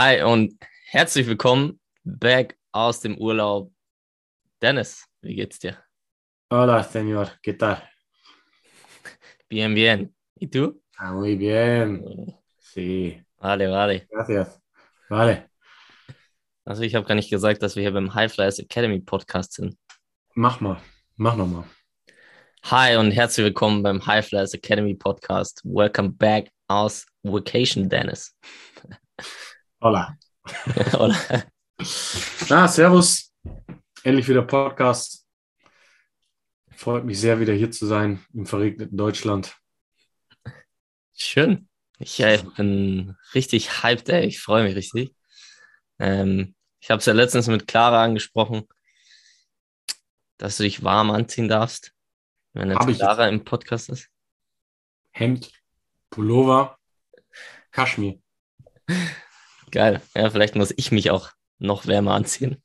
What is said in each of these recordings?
Hi und herzlich willkommen back aus dem Urlaub. Dennis, wie geht's dir? Hola, señor, ¿qué tal? Bien, bien. ¿Y tú? Ah, muy bien. Sí, Vale, vale. gracias. Vale, Also ich habe gar nicht gesagt, dass wir hier beim High Flyers Academy Podcast sind. mach mal. Mach nochmal. Hi und herzlich willkommen beim High Flyers Academy Podcast. Welcome back aus Vacation, Dennis. Hola. Oder? Ah, servus. Endlich wieder Podcast. Freut mich sehr, wieder hier zu sein im verregneten Deutschland. Schön. Ich äh, bin richtig hyped, ey. Ich freue mich richtig. Ähm, ich habe es ja letztens mit Clara angesprochen, dass du dich warm anziehen darfst, wenn jetzt Clara im Podcast ist. Hemd, Pullover, Kaschmir. Geil. Ja, vielleicht muss ich mich auch noch wärmer anziehen.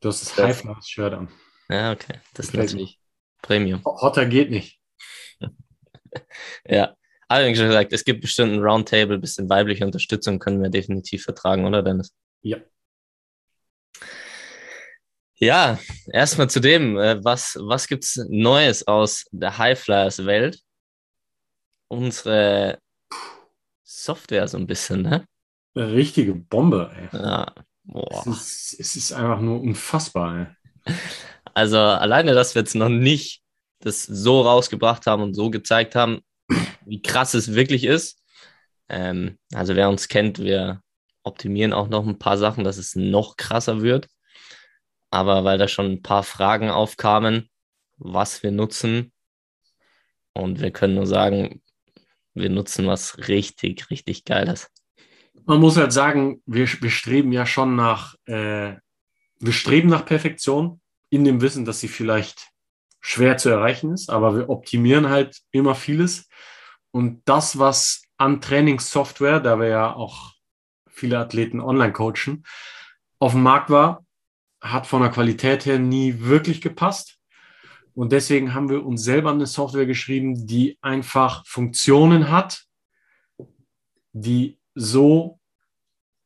Du hast das Ja. High-Shirt an. Ja, okay. Das ist natürlich Premium. Hotter geht nicht. Ja. Wie schon gesagt, es gibt bestimmt ein Roundtable, bisschen weibliche Unterstützung können wir definitiv vertragen, oder Dennis? Ja. Ja, erstmal zu dem, äh, was, was gibt's Neues aus der Highflyers-Welt? Unsere Software so ein bisschen, ne? Eine richtige Bombe, ey. Ja. Es ist, es ist einfach nur unfassbar, ey. Also alleine, dass wir jetzt noch nicht das so rausgebracht haben und so gezeigt haben, wie krass es wirklich ist. Ähm, also wer uns kennt, wir optimieren auch noch ein paar Sachen, dass es noch krasser wird. Aber weil da schon ein paar Fragen aufkamen, was wir nutzen. Und wir können nur sagen, wir nutzen was richtig, richtig Geiles. Man muss halt sagen, wir, wir streben ja schon nach, äh, wir streben nach Perfektion in dem Wissen, dass sie vielleicht schwer zu erreichen ist, aber wir optimieren halt immer vieles. Und das, was an Trainingssoftware, da wir ja auch viele Athleten online coachen, auf dem Markt war, hat von der Qualität her nie wirklich gepasst. Und deswegen haben wir uns selber eine Software geschrieben, die einfach Funktionen hat, die so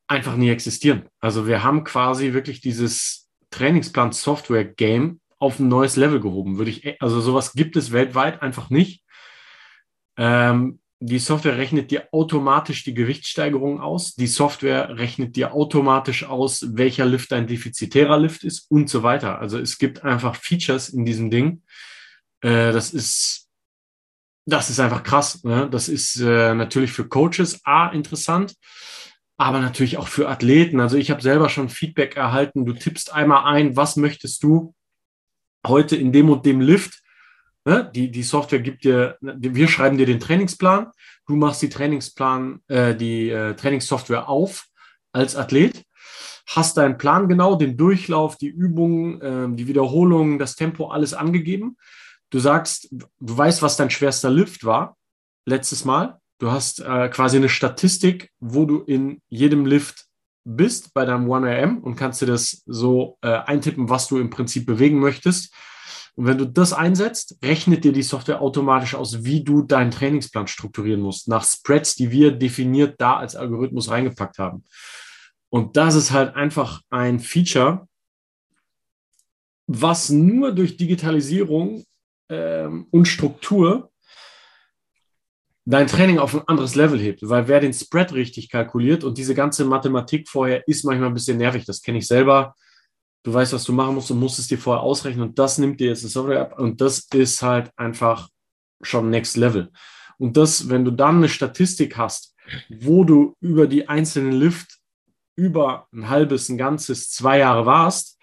einfach nie existieren. Also wir haben quasi wirklich dieses Trainingsplan-Software-Game auf ein neues Level gehoben. Würde ich, also sowas gibt es weltweit einfach nicht. Ähm, die Software rechnet dir automatisch die Gewichtssteigerung aus. Die Software rechnet dir automatisch aus, welcher Lift ein defizitärer Lift ist und so weiter. Also es gibt einfach Features in diesem Ding. Äh, das ist, das ist einfach krass. Ne? Das ist äh, natürlich für Coaches A interessant, aber natürlich auch für Athleten. Also ich habe selber schon Feedback erhalten. Du tippst einmal ein, was möchtest du heute in dem und dem Lift? Ne? Die, die Software gibt dir, wir schreiben dir den Trainingsplan, du machst die Trainingsplan, äh, die äh, Trainingssoftware auf als Athlet, hast deinen Plan genau, den Durchlauf, die Übungen, äh, die Wiederholungen, das Tempo, alles angegeben. Du sagst, du weißt, was dein schwerster Lift war letztes Mal. Du hast äh, quasi eine Statistik, wo du in jedem Lift bist bei deinem 1RM und kannst dir das so äh, eintippen, was du im Prinzip bewegen möchtest. Und wenn du das einsetzt, rechnet dir die Software automatisch aus, wie du deinen Trainingsplan strukturieren musst, nach Spreads, die wir definiert da als Algorithmus reingepackt haben. Und das ist halt einfach ein Feature, was nur durch Digitalisierung ähm, und Struktur dein Training auf ein anderes Level hebt. Weil wer den Spread richtig kalkuliert und diese ganze Mathematik vorher ist manchmal ein bisschen nervig, das kenne ich selber. Du weißt, was du machen musst und musst es dir vorher ausrechnen und das nimmt dir jetzt die Software ab und das ist halt einfach schon Next Level. Und das, wenn du dann eine Statistik hast, wo du über die einzelnen Lift über ein halbes, ein ganzes, zwei Jahre warst,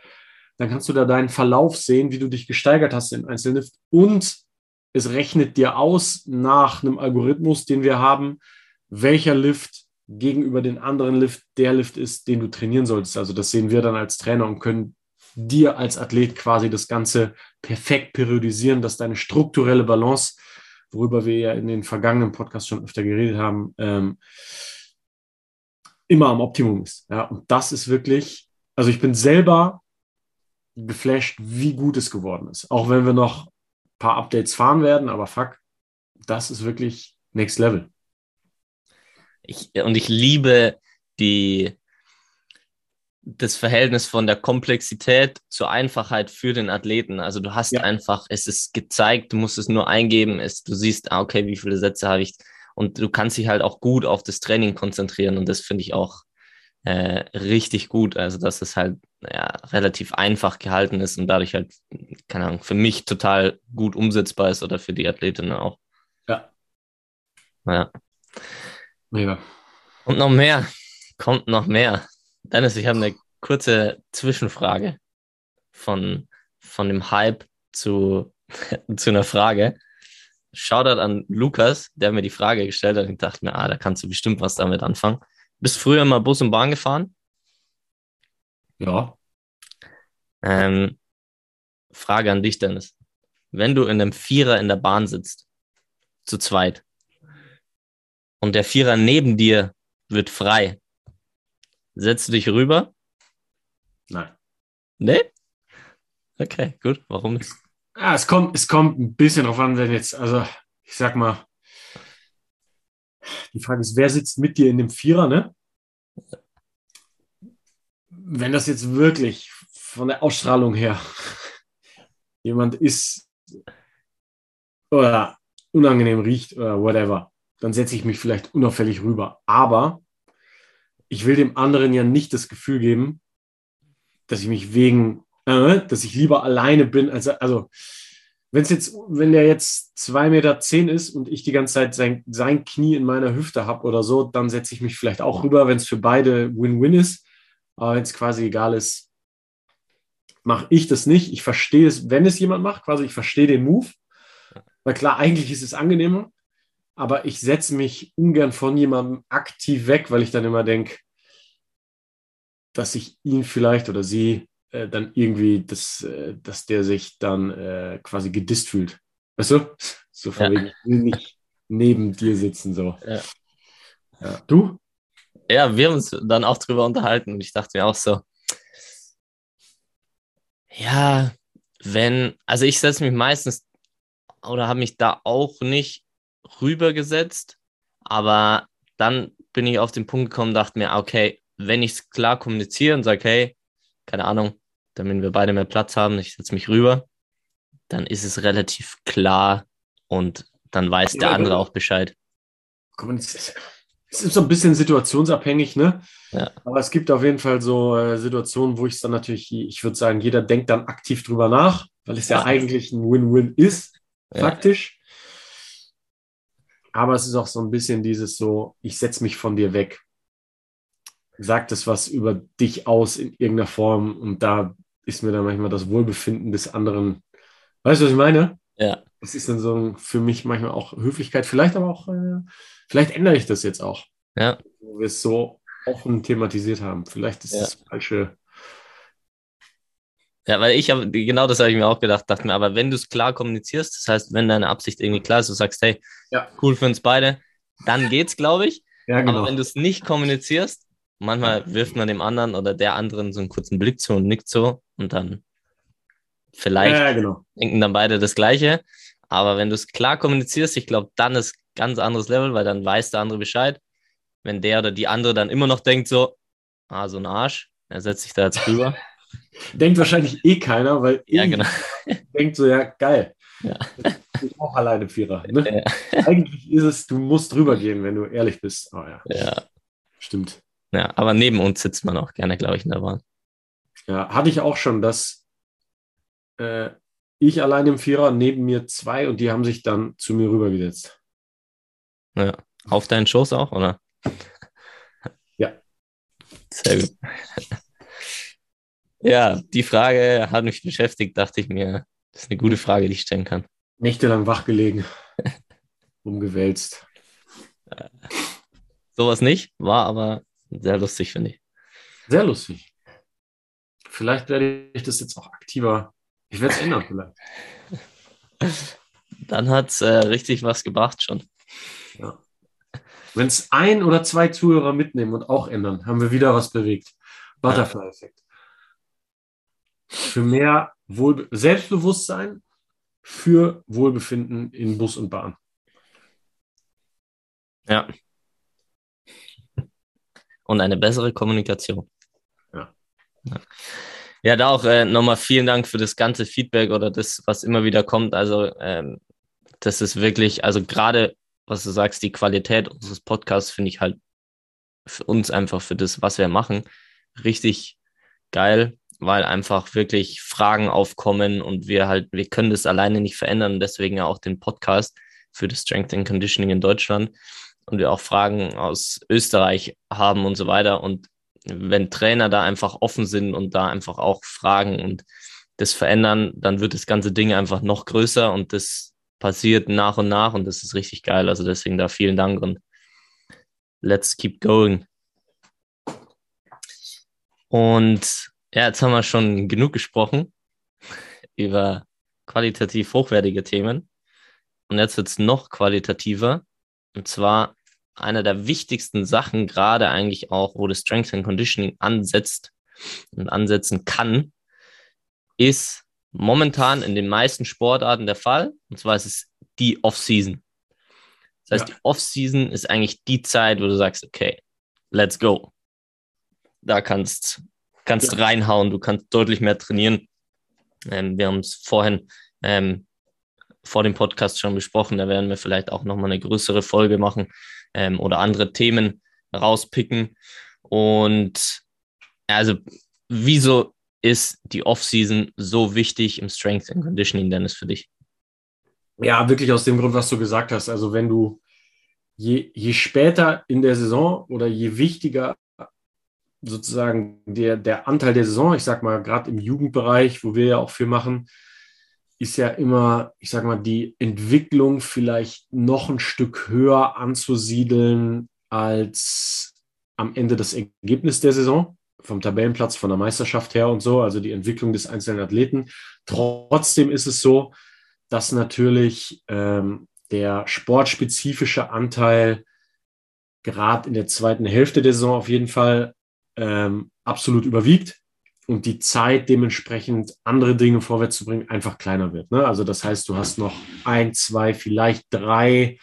dann kannst du da deinen Verlauf sehen, wie du dich gesteigert hast im einzelnen und es rechnet dir aus nach einem Algorithmus, den wir haben, welcher Lift gegenüber den anderen Lift der Lift ist, den du trainieren solltest. Also das sehen wir dann als Trainer und können dir als Athlet quasi das Ganze perfekt periodisieren, dass deine strukturelle Balance, worüber wir ja in den vergangenen Podcasts schon öfter geredet haben, ähm, immer am Optimum ist. Ja, und das ist wirklich, also ich bin selber geflasht, wie gut es geworden ist. Auch wenn wir noch ein paar Updates fahren werden, aber fuck, das ist wirklich Next Level. Ich, und ich liebe die, das Verhältnis von der Komplexität zur Einfachheit für den Athleten. Also du hast Ja. einfach, es ist gezeigt, du musst es nur eingeben, es, du siehst, ah, okay, wie viele Sätze habe ich und du kannst dich halt auch gut auf das Training konzentrieren und das finde ich auch äh, richtig gut. Also dass es halt ja, relativ einfach gehalten ist und dadurch halt, keine Ahnung, für mich total gut umsetzbar ist oder für die Athletinnen auch. Ja. Ja. Mega. Und noch mehr. Kommt noch mehr. Dennis, ich habe eine kurze Zwischenfrage von, von dem Hype zu, zu einer Frage. Shoutout an Lukas, der mir die Frage gestellt hat. Ich dachte mir, ah, da kannst du bestimmt was damit anfangen. Bist früher mal Bus und Bahn gefahren? Ja. Ähm, Frage an dich, Dennis. Wenn du in einem Vierer in der Bahn sitzt, zu zweit, und der Vierer neben dir wird frei, setzt du dich rüber? Nein. Nee? Okay, gut. Warum nicht? Ja, es kommt, es kommt ein bisschen drauf an, wenn jetzt, also ich sag mal, die Frage ist, wer sitzt mit dir in dem Vierer, ne? Wenn das jetzt wirklich von der Ausstrahlung her jemand ist oder unangenehm riecht oder whatever, dann setze ich mich vielleicht unauffällig rüber. Aber ich will dem anderen ja nicht das Gefühl geben, dass ich mich wegen, äh, dass ich lieber alleine bin. Also, also wenn es jetzt, wenn der jetzt zwei Meter zehn ist und ich die ganze Zeit sein, sein Knie in meiner Hüfte habe oder so, dann setze ich mich vielleicht auch rüber, wenn es für beide Win-Win ist. Aber wenn es quasi egal ist, mache ich das nicht. Ich verstehe es, wenn es jemand macht, quasi ich verstehe den Move. Weil klar, eigentlich ist es angenehmer, aber ich setze mich ungern von jemandem aktiv weg, weil ich dann immer denke, dass ich ihn vielleicht oder sie äh, dann irgendwie, das, äh, dass der sich dann äh, quasi gedisst fühlt. Weißt du? So von Ja. wegen, ich will nicht neben dir sitzen. So. Ja. Ja. Du? Ja, wir haben uns dann auch drüber unterhalten und ich dachte mir auch so, ja, wenn, also ich setze mich meistens oder habe mich da auch nicht rübergesetzt, aber dann bin ich auf den Punkt gekommen, dachte mir, okay, wenn ich es klar kommuniziere und sage, hey, keine Ahnung, damit wir beide mehr Platz haben, ich setze mich rüber, dann ist es relativ klar und dann weiß der andere auch Bescheid. Mal, Es ist, es ist so ein bisschen situationsabhängig, ne? Ja. Aber es gibt auf jeden Fall so äh, Situationen, wo ich es dann natürlich, ich würde sagen, jeder denkt dann aktiv drüber nach, weil es ja, Ja. eigentlich ein Win-Win ist, faktisch. Aber es ist auch so ein bisschen dieses so, ich setze mich von dir weg. Sagt es was über dich aus in irgendeiner Form und da ist mir dann manchmal das Wohlbefinden des anderen. Weißt du, was ich meine? Ja. Das ist dann so ein, für mich manchmal auch Höflichkeit, vielleicht aber auch, äh, vielleicht ändere ich das jetzt auch, Ja, wo wir es so offen thematisiert haben. Vielleicht ist Ja. das falsche. Ja, weil ich habe, genau das habe ich mir auch gedacht, dachte mir, aber wenn du es klar kommunizierst, das heißt, wenn deine Absicht irgendwie klar ist, du sagst, hey, Ja. cool für uns beide, dann geht's, glaube ich. Ja, genau. Aber wenn du es nicht kommunizierst, manchmal wirft man dem anderen oder der anderen so einen kurzen Blick zu und nickt so und dann vielleicht ja, genau. denken dann beide das Gleiche. Aber wenn du es klar kommunizierst, ich glaube, dann ist ganz anderes Level, weil dann weiß der andere Bescheid. Wenn der oder die andere dann immer noch denkt so, ah, so ein Arsch, er setzt sich da jetzt rüber. Denkt wahrscheinlich eh keiner, weil ja, irgendwie genau. denkt so, ja, geil. Ja. Ich bin auch alleine Vierer. Ne? Ja. Eigentlich ist es, du musst drüber gehen, wenn du ehrlich bist. Oh, ja, Ja. stimmt. Ja, aber neben uns sitzt man auch gerne, glaube ich, in der Bahn. Ja, hatte ich auch schon, dass äh, ich allein im Vierer, neben mir zwei und die haben sich dann zu mir rübergesetzt. Ja. Auf deinen Schoß auch, oder? Ja. Sehr gut. Ja, die Frage hat mich beschäftigt, dachte ich mir, das ist eine gute Frage, die ich stellen kann. Nächtelang wachgelegen, umgewälzt. Sowas nicht, war aber sehr lustig, finde ich. Sehr lustig. Vielleicht werde ich das jetzt auch aktiver. Ich werde es ändern vielleicht. Dann hat es äh, richtig was gebracht schon. Wenn es ein oder zwei Zuhörer mitnehmen und auch ändern, haben wir wieder was bewegt. Butterfly-Effekt. Für mehr Wohlbe Selbstbewusstsein, für Wohlbefinden in Bus und Bahn. Ja. Und eine bessere Kommunikation. Ja, da auch äh, nochmal vielen Dank für das ganze Feedback oder das, was immer wieder kommt. Also, ähm, das ist wirklich, also gerade, was du sagst, die Qualität unseres Podcasts finde ich halt für uns einfach für das, was wir machen, richtig geil, weil einfach wirklich Fragen aufkommen und wir halt, wir können das alleine nicht verändern und deswegen ja auch den Podcast für das Strength and Conditioning in Deutschland und wir auch Fragen aus Österreich haben und so weiter und wenn Trainer da einfach offen sind und da einfach auch fragen und das verändern, dann wird das ganze Ding einfach noch größer und das passiert nach und nach und das ist richtig geil. Also deswegen da vielen Dank und let's keep going. Und ja, jetzt haben wir schon genug gesprochen über qualitativ hochwertige Themen. Und jetzt wird es noch qualitativer. Und zwar einer der wichtigsten Sachen, gerade eigentlich auch, wo das Strength and Conditioning ansetzt und ansetzen kann, ist momentan in den meisten Sportarten der Fall. Und zwar ist es die Off-Season. Das heißt, ja. die Off-Season ist eigentlich die Zeit, wo du sagst, okay, let's go. Da kannst, kannst ja. reinhauen, du kannst deutlich mehr trainieren. Ähm, wir haben es vorhin ähm, vor dem Podcast schon besprochen, da werden wir vielleicht auch nochmal eine größere Folge machen, ähm, oder andere Themen rauspicken. Und also, wieso ist die Offseason so wichtig im Strength and Conditioning, Dennis, für dich? Ja, wirklich aus dem Grund, was du gesagt hast. Also, wenn du je, je später in der Saison oder je wichtiger sozusagen der, der Anteil der Saison, ich sag mal, gerade im Jugendbereich, wo wir ja auch viel machen, ist ja immer, ich sage mal, die Entwicklung vielleicht noch ein Stück höher anzusiedeln als am Ende das Ergebnis der Saison, vom Tabellenplatz, von der Meisterschaft her und so, also die Entwicklung des einzelnen Athleten. Trotzdem ist es so, dass natürlich ähm, der sportspezifische Anteil gerade in der zweiten Hälfte der Saison auf jeden Fall ähm, absolut überwiegt und die Zeit dementsprechend andere Dinge vorwärts zu bringen einfach kleiner wird. Ne? Also das heißt, du hast noch ein, zwei, vielleicht drei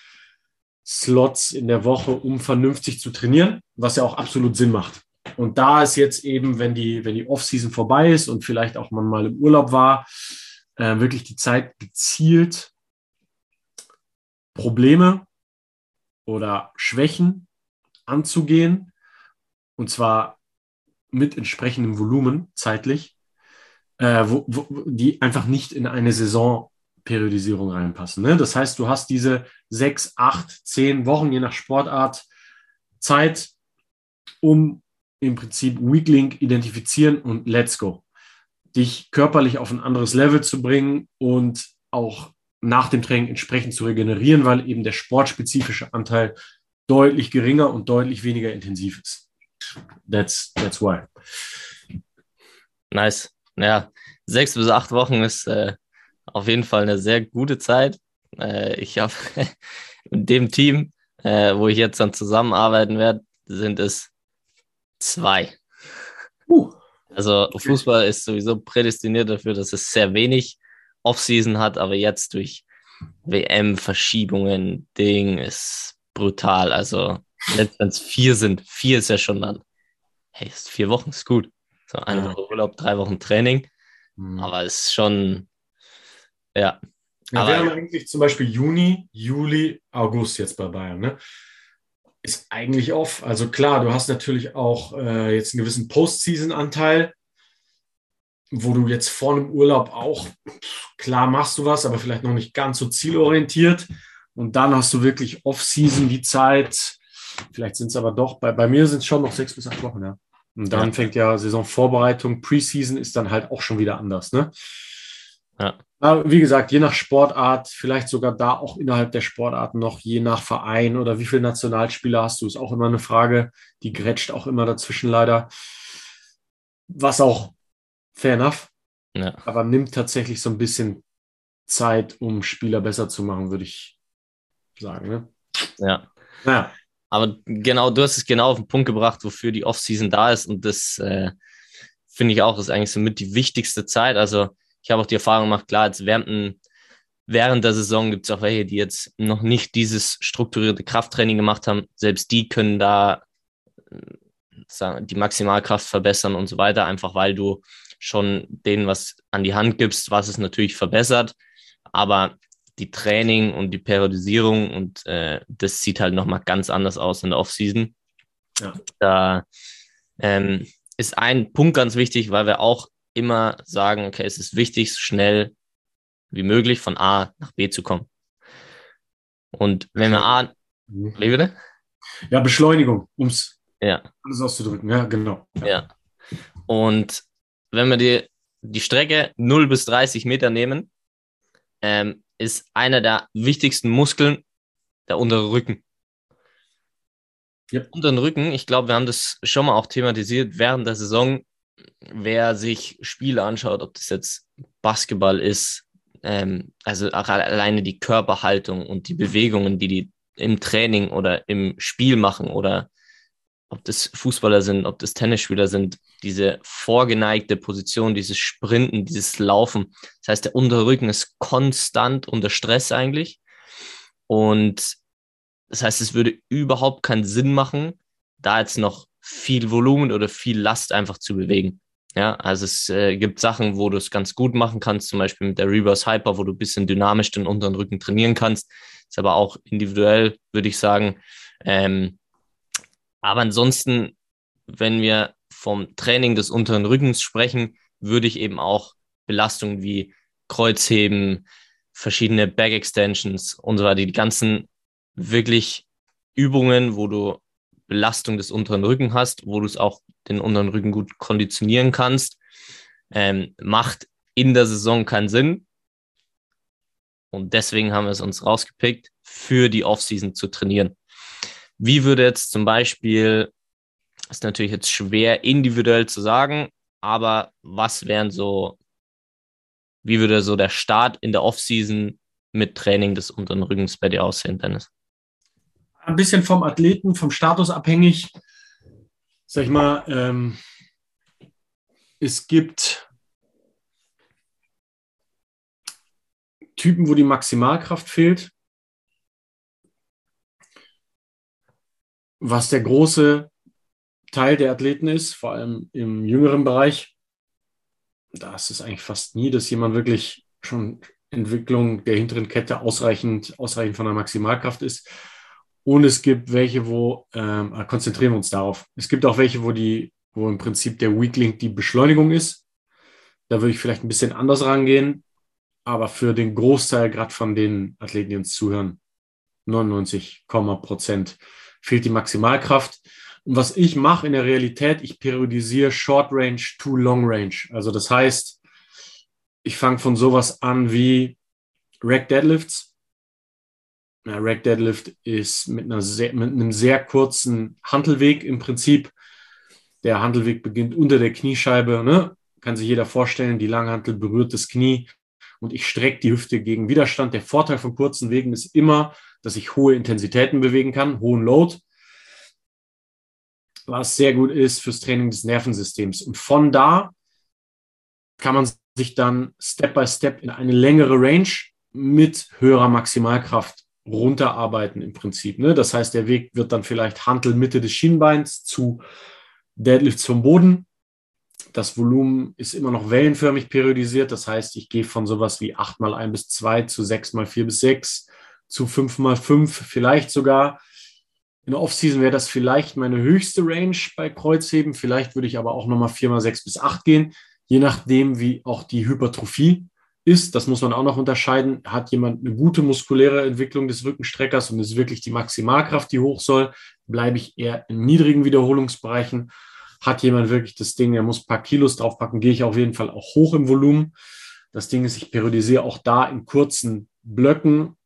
Slots in der Woche, um vernünftig zu trainieren, was ja auch absolut Sinn macht. Und da ist jetzt eben, wenn die, wenn die Off-Season vorbei ist und vielleicht auch man mal im Urlaub war, äh, wirklich die Zeit gezielt Probleme oder Schwächen anzugehen. Und zwar mit entsprechendem Volumen zeitlich, äh, wo, wo, die einfach nicht in eine Saisonperiodisierung reinpassen. Ne? Das heißt, du hast diese sechs, acht, zehn Wochen, je nach Sportart, Zeit, um im Prinzip Weaklink identifizieren und let's go. Dich körperlich auf ein anderes Level zu bringen und auch nach dem Training entsprechend zu regenerieren, weil eben der sportspezifische Anteil deutlich geringer und deutlich weniger intensiv ist. That's, that's why. Nice. Ja, sechs bis acht Wochen ist äh, auf jeden Fall eine sehr gute Zeit. Äh, ich habe mit dem Team, äh, wo ich jetzt dann zusammenarbeiten werde, sind es zwei. Uh. Also Fußball ist sowieso prädestiniert dafür, dass es sehr wenig Offseason hat, aber jetzt durch WM-Verschiebungen, Ding ist brutal. Also wenn es vier sind, vier ist ja schon dann, hey, ist vier Wochen ist gut. So eine ja. Woche Urlaub, drei Wochen Training. Mhm. Aber es ist schon, ja. ja wir haben eigentlich zum Beispiel Juni, Juli, August jetzt bei Bayern, ne? Ist eigentlich off. Also klar, du hast natürlich auch äh, jetzt einen gewissen Postseason-Anteil, wo du jetzt vor einem Urlaub auch, klar machst du was, aber vielleicht noch nicht ganz so zielorientiert. Und dann hast du wirklich Off-Season die Zeit, Vielleicht sind es aber doch, bei, bei mir sind es schon noch sechs bis acht Wochen, ja. Und dann ja. fängt ja Saisonvorbereitung, Preseason ist dann halt auch schon wieder anders, ne? Ja. Aber wie gesagt, je nach Sportart, vielleicht sogar da auch innerhalb der Sportarten noch, je nach Verein oder wie viele Nationalspieler hast du, ist auch immer eine Frage, die grätscht auch immer dazwischen leider. Was auch fair enough, ja. aber nimmt tatsächlich so ein bisschen Zeit, um Spieler besser zu machen, würde ich sagen. Ne? Ja. Naja. Aber genau, du hast es genau auf den Punkt gebracht, wofür die Offseason da ist. Und das äh, finde ich auch, ist eigentlich somit die wichtigste Zeit. Also ich habe auch die Erfahrung gemacht, klar, jetzt während, während der Saison gibt es auch welche, die jetzt noch nicht dieses strukturierte Krafttraining gemacht haben. Selbst die können da äh, die Maximalkraft verbessern und so weiter, einfach weil du schon denen was an die Hand gibst, was es natürlich verbessert. Aber die Training und die Periodisierung und äh, das sieht halt nochmal ganz anders aus in der Offseason. Ja. Da ähm, ist ein Punkt ganz wichtig, weil wir auch immer sagen, okay, es ist wichtig, so schnell wie möglich von A nach B zu kommen. Und wenn wir A, mhm. bitte? Ja, Beschleunigung, um es ja. alles auszudrücken. Ja, genau. Ja. ja. Und wenn wir die, die Strecke 0 bis 30 Meter nehmen, ähm, ist einer der wichtigsten Muskeln der untere Rücken. Yep. Unteren Rücken, ich glaube, wir haben das schon mal auch thematisiert während der Saison. Wer sich Spiele anschaut, ob das jetzt Basketball ist, ähm, also alleine die Körperhaltung und die Bewegungen, die die im Training oder im Spiel machen oder ob das Fußballer sind, ob das Tennisspieler sind, diese vorgeneigte Position, dieses Sprinten, dieses Laufen. Das heißt, der Unterrücken ist konstant unter Stress eigentlich. Und das heißt, es würde überhaupt keinen Sinn machen, da jetzt noch viel Volumen oder viel Last einfach zu bewegen. Ja, also es äh, gibt Sachen, wo du es ganz gut machen kannst, zum Beispiel mit der Reverse Hyper, wo du ein bisschen dynamisch den unteren Rücken trainieren kannst. Ist aber auch individuell, würde ich sagen. Ähm, aber ansonsten, wenn wir vom Training des unteren Rückens sprechen, würde ich eben auch Belastungen wie Kreuzheben, verschiedene Back Extensions und so weiter, die ganzen wirklich Übungen, wo du Belastung des unteren Rücken hast, wo du es auch den unteren Rücken gut konditionieren kannst, ähm, macht in der Saison keinen Sinn. Und deswegen haben wir es uns rausgepickt, für die Offseason zu trainieren. Wie würde jetzt zum Beispiel, ist natürlich jetzt schwer individuell zu sagen, aber was wären so, wie würde so der Start in der Offseason mit Training des unteren Rückens bei dir aussehen, Dennis? Ein bisschen vom Athleten, vom Status abhängig. Sag ich mal, ähm, es gibt Typen, wo die Maximalkraft fehlt. Was der große Teil der Athleten ist, vor allem im jüngeren Bereich, da ist es eigentlich fast nie, dass jemand wirklich schon Entwicklung der hinteren Kette ausreichend, ausreichend von der Maximalkraft ist. Und es gibt welche, wo, ähm, äh, konzentrieren wir uns darauf. Es gibt auch welche, wo die, wo im Prinzip der Weak Link die Beschleunigung ist. Da würde ich vielleicht ein bisschen anders rangehen. Aber für den Großteil, gerade von den Athleten, die uns zuhören, 99, Prozent fehlt die Maximalkraft. Und was ich mache in der Realität, ich periodisiere Short Range to Long Range. Also das heißt, ich fange von sowas an wie Rack Deadlifts. Ja, Rack Deadlift ist mit, einer sehr, mit einem sehr kurzen Handelweg im Prinzip. Der Handelweg beginnt unter der Kniescheibe. Ne? Kann sich jeder vorstellen, die Langhantel berührt das Knie und ich strecke die Hüfte gegen Widerstand. Der Vorteil von kurzen Wegen ist immer, dass ich hohe Intensitäten bewegen kann, hohen Load, was sehr gut ist fürs Training des Nervensystems. Und von da kann man sich dann Step by Step in eine längere Range mit höherer Maximalkraft runterarbeiten im Prinzip. Ne? Das heißt, der Weg wird dann vielleicht Hantel Mitte des Schienbeins zu Deadlifts vom Boden. Das Volumen ist immer noch wellenförmig periodisiert. Das heißt, ich gehe von sowas wie 8 mal 1 bis 2 zu 6 mal 4 bis 6 zu 5 mal 5 vielleicht sogar. In der Offseason wäre das vielleicht meine höchste Range bei Kreuzheben. Vielleicht würde ich aber auch nochmal 4 mal 6 bis 8 gehen, je nachdem, wie auch die Hypertrophie ist. Das muss man auch noch unterscheiden. Hat jemand eine gute muskuläre Entwicklung des Rückenstreckers und ist wirklich die Maximalkraft, die hoch soll, bleibe ich eher in niedrigen Wiederholungsbereichen. Hat jemand wirklich das Ding, er muss ein paar Kilos draufpacken, gehe ich auf jeden Fall auch hoch im Volumen. Das Ding ist, ich periodisiere auch da in kurzen Blöcken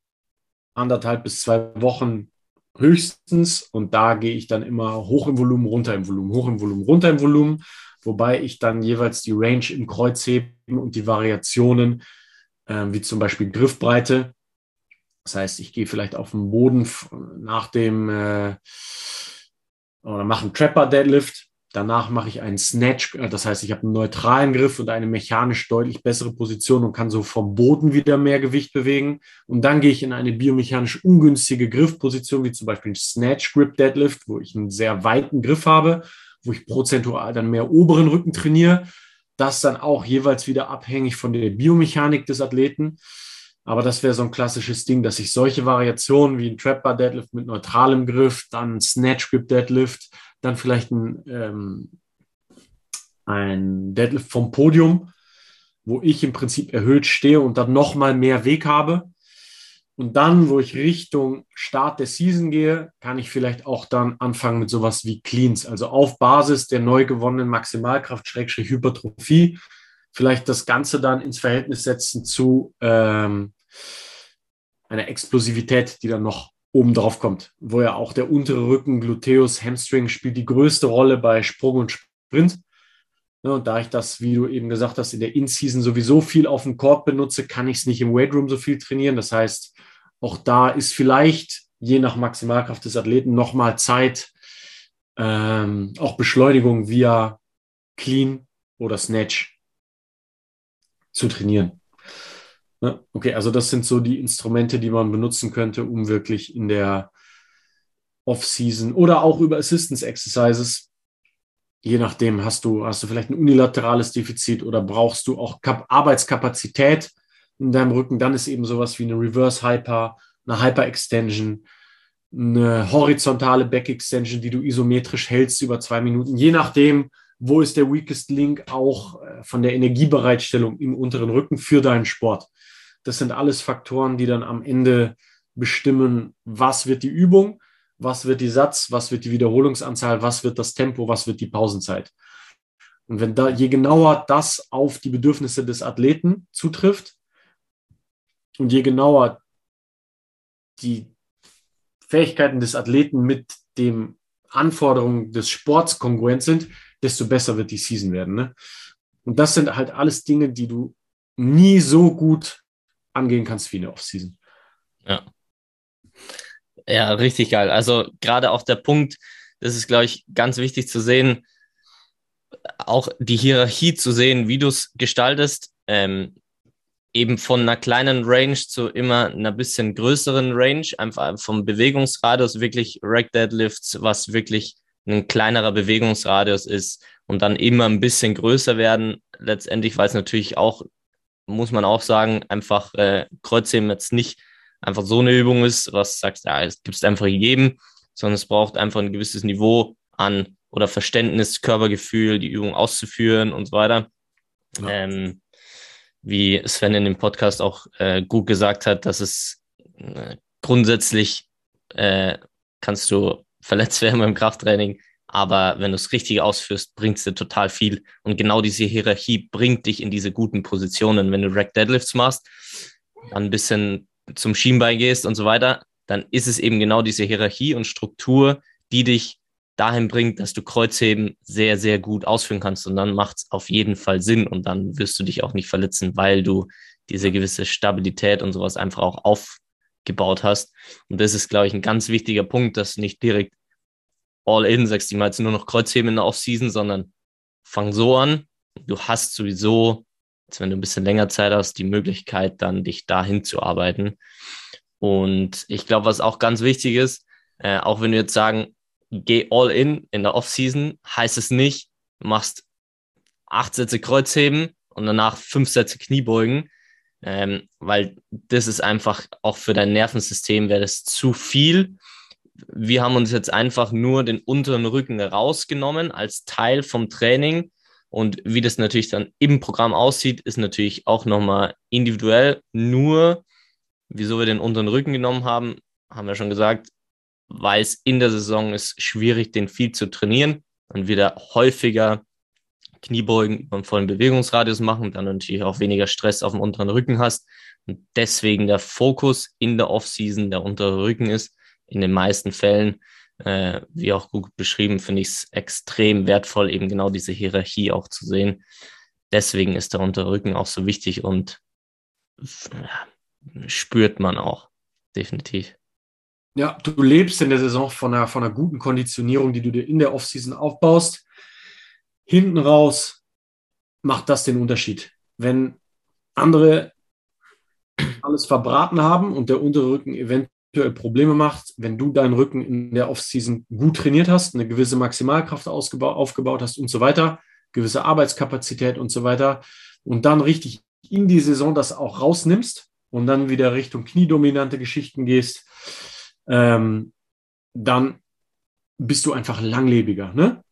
anderthalb bis zwei Wochen höchstens. Und da gehe ich dann immer hoch im Volumen, runter im Volumen, hoch im Volumen, runter im Volumen, wobei ich dann jeweils die Range im Kreuzheben und die Variationen, äh, wie zum Beispiel Griffbreite, das heißt, ich gehe vielleicht auf den Boden nach dem äh, oder mache einen Trapper Deadlift Danach mache ich einen Snatch, äh, das heißt, ich habe einen neutralen Griff und eine mechanisch deutlich bessere Position und kann so vom Boden wieder mehr Gewicht bewegen. Und dann gehe ich in eine biomechanisch ungünstige Griffposition, wie zum Beispiel ein Snatch Grip Deadlift, wo ich einen sehr weiten Griff habe, wo ich prozentual dann mehr oberen Rücken trainiere. Das dann auch jeweils wieder abhängig von der Biomechanik des Athleten. Aber das wäre so ein klassisches Ding, dass ich solche Variationen wie ein Trap Bar Deadlift mit neutralem Griff, dann Snatch Grip Deadlift, dann vielleicht ein, ähm, ein Deadlift vom Podium, wo ich im Prinzip erhöht stehe und dann nochmal mehr Weg habe. Und dann, wo ich Richtung Start der Season gehe, kann ich vielleicht auch dann anfangen mit sowas wie Cleans, also auf Basis der neu gewonnenen Maximalkraft, Schrägstrich Hypertrophie, vielleicht das Ganze dann ins Verhältnis setzen zu ähm, einer Explosivität, die dann noch oben drauf kommt, wo ja auch der untere Rücken, Gluteus, Hamstring spielt die größte Rolle bei Sprung und Sprint. Und da ich das, wie du eben gesagt hast, in der In-Season sowieso viel auf dem Korb benutze, kann ich es nicht im Weightroom so viel trainieren. Das heißt, auch da ist vielleicht je nach Maximalkraft des Athleten nochmal Zeit, ähm, auch Beschleunigung via Clean oder Snatch zu trainieren. Ja, okay, also das sind so die Instrumente, die man benutzen könnte, um wirklich in der Off-Season oder auch über Assistance Exercises je nachdem hast du, hast du vielleicht ein unilaterales Defizit oder brauchst du auch Kap Arbeitskapazität in deinem Rücken, dann ist eben sowas wie eine Reverse Hyper, eine Hyper Extension, eine horizontale Back Extension, die du isometrisch hältst über zwei Minuten, je nachdem, wo ist der weakest link auch äh, von der Energiebereitstellung im unteren Rücken für deinen Sport. Das sind alles Faktoren, die dann am Ende bestimmen, was wird die Übung was wird die Satz, was wird die Wiederholungsanzahl, was wird das Tempo, was wird die Pausenzeit. Und wenn da, je genauer das auf die Bedürfnisse des Athleten zutrifft und je genauer die Fähigkeiten des Athleten mit den Anforderungen des Sports kongruent sind, desto besser wird die Season werden. Ne? Und das sind halt alles Dinge, die du nie so gut angehen kannst wie eine Offseason. Ja. Ja, richtig geil. Also gerade auch der Punkt, das ist, glaube ich, ganz wichtig zu sehen, auch die Hierarchie zu sehen, wie du es gestaltest, ähm, eben von einer kleinen Range zu immer einer bisschen größeren Range, einfach vom Bewegungsradius wirklich Rack Deadlifts, was wirklich ein kleinerer Bewegungsradius ist und dann immer ein bisschen größer werden. Letztendlich, weil es natürlich auch, muss man auch sagen, einfach äh, Kreuzheben jetzt nicht einfach so eine Übung ist, was sagst, ja, es gibt es einfach jedem, sondern es braucht einfach ein gewisses Niveau an oder Verständnis, Körpergefühl, die Übung auszuführen und so weiter. Ja. Ähm, wie Sven in dem Podcast auch äh, gut gesagt hat, dass es äh, grundsätzlich äh, kannst du verletzt werden beim Krafttraining, aber wenn du es richtig ausführst, bringt es dir total viel. Und genau diese Hierarchie bringt dich in diese guten Positionen. Wenn du Rack Deadlifts machst, dann ein bisschen zum Schienbein gehst und so weiter, dann ist es eben genau diese Hierarchie und Struktur, die dich dahin bringt, dass du Kreuzheben sehr, sehr gut ausführen kannst. Und dann macht es auf jeden Fall Sinn und dann wirst du dich auch nicht verletzen, weil du diese gewisse Stabilität und sowas einfach auch aufgebaut hast. Und das ist, glaube ich, ein ganz wichtiger Punkt, dass du nicht direkt all in sagst, ich mal jetzt nur noch Kreuzheben in der Offseason, sondern fang so an. Du hast sowieso jetzt wenn du ein bisschen länger Zeit hast, die Möglichkeit, dann dich dahin zu arbeiten. Und ich glaube, was auch ganz wichtig ist, äh, auch wenn du jetzt sagen, geh all in in der Offseason, heißt es nicht, machst acht Sätze Kreuzheben und danach fünf Sätze Kniebeugen, ähm, weil das ist einfach auch für dein Nervensystem wäre das zu viel. Wir haben uns jetzt einfach nur den unteren Rücken rausgenommen als Teil vom Training und wie das natürlich dann im Programm aussieht, ist natürlich auch nochmal individuell. Nur, wieso wir den unteren Rücken genommen haben, haben wir schon gesagt, weil es in der Saison ist schwierig, den viel zu trainieren und wieder häufiger Kniebeugen einen vollen Bewegungsradius machen, dann natürlich auch weniger Stress auf dem unteren Rücken hast und deswegen der Fokus in der Offseason der untere Rücken ist, in den meisten Fällen äh, wie auch gut beschrieben, finde ich es extrem wertvoll, eben genau diese Hierarchie auch zu sehen. Deswegen ist der Unterrücken auch so wichtig und ja, spürt man auch, definitiv. Ja, du lebst in der Saison von einer, von einer guten Konditionierung, die du dir in der Offseason aufbaust. Hinten raus macht das den Unterschied. Wenn andere alles verbraten haben und der Unterrücken eventuell eventuell Probleme macht, wenn du deinen Rücken in der Offseason gut trainiert hast, eine gewisse Maximalkraft aufgebaut hast und so weiter, gewisse Arbeitskapazität und so weiter und dann richtig in die Saison das auch rausnimmst und dann wieder Richtung kniedominante Geschichten gehst, ähm, dann bist du einfach langlebiger. Ne?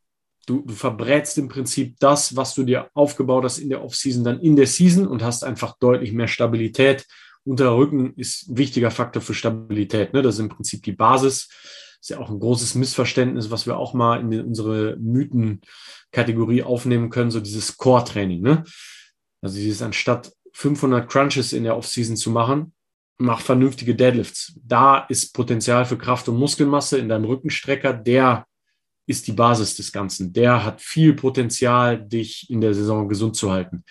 Du, du verbrätst im Prinzip das, was du dir aufgebaut hast in der Offseason, dann in der Season und hast einfach deutlich mehr Stabilität. Unter Rücken ist ein wichtiger Faktor für Stabilität. Ne? Das ist im Prinzip die Basis. Ist ja auch ein großes Missverständnis, was wir auch mal in unsere Mythen-Kategorie aufnehmen können, so dieses Core-Training. Ne? Also dieses anstatt 500 Crunches in der Offseason zu machen, mach vernünftige Deadlifts. Da ist Potenzial für Kraft und Muskelmasse in deinem Rückenstrecker. Der ist die Basis des Ganzen. Der hat viel Potenzial, dich in der Saison gesund zu halten.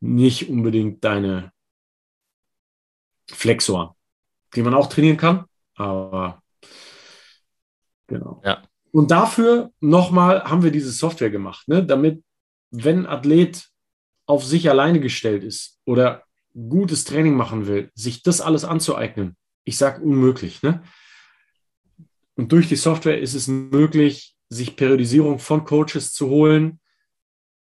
Nicht unbedingt deine Flexor, die man auch trainieren kann, aber genau. Ja. Und dafür nochmal haben wir diese Software gemacht, ne? damit, wenn ein Athlet auf sich alleine gestellt ist oder gutes Training machen will, sich das alles anzueignen, ich sage unmöglich. Ne? Und durch die Software ist es möglich, sich Periodisierung von Coaches zu holen,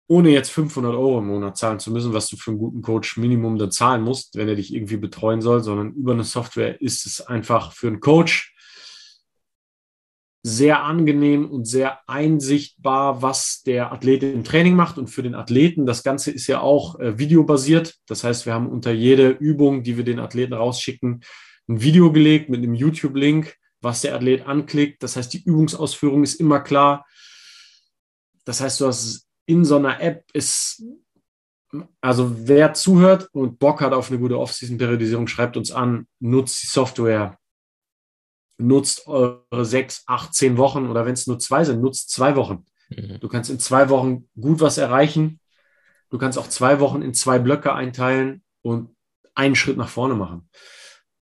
ohne jetzt 500 Euro im Monat zahlen zu müssen, was du für einen guten Coach Minimum dann zahlen musst, wenn er dich irgendwie betreuen soll, sondern über eine Software ist es einfach für einen Coach sehr angenehm und sehr einsichtbar, was der Athlet im Training macht. Und für den Athleten, das Ganze ist ja auch äh, videobasiert. Das heißt, wir haben unter jede Übung, die wir den Athleten rausschicken, ein Video gelegt mit einem YouTube-Link, was der Athlet anklickt. Das heißt, die Übungsausführung ist immer klar. Das heißt, du hast in so einer App ist, also wer zuhört und Bock hat auf eine gute Off-Season-Periodisierung, schreibt uns an, nutzt die Software, nutzt eure sechs, acht, zehn Wochen oder wenn es nur zwei sind, nutzt zwei Wochen. Mhm. Du kannst in zwei Wochen gut was erreichen. Du kannst auch zwei Wochen in zwei Blöcke einteilen und einen Schritt nach vorne machen.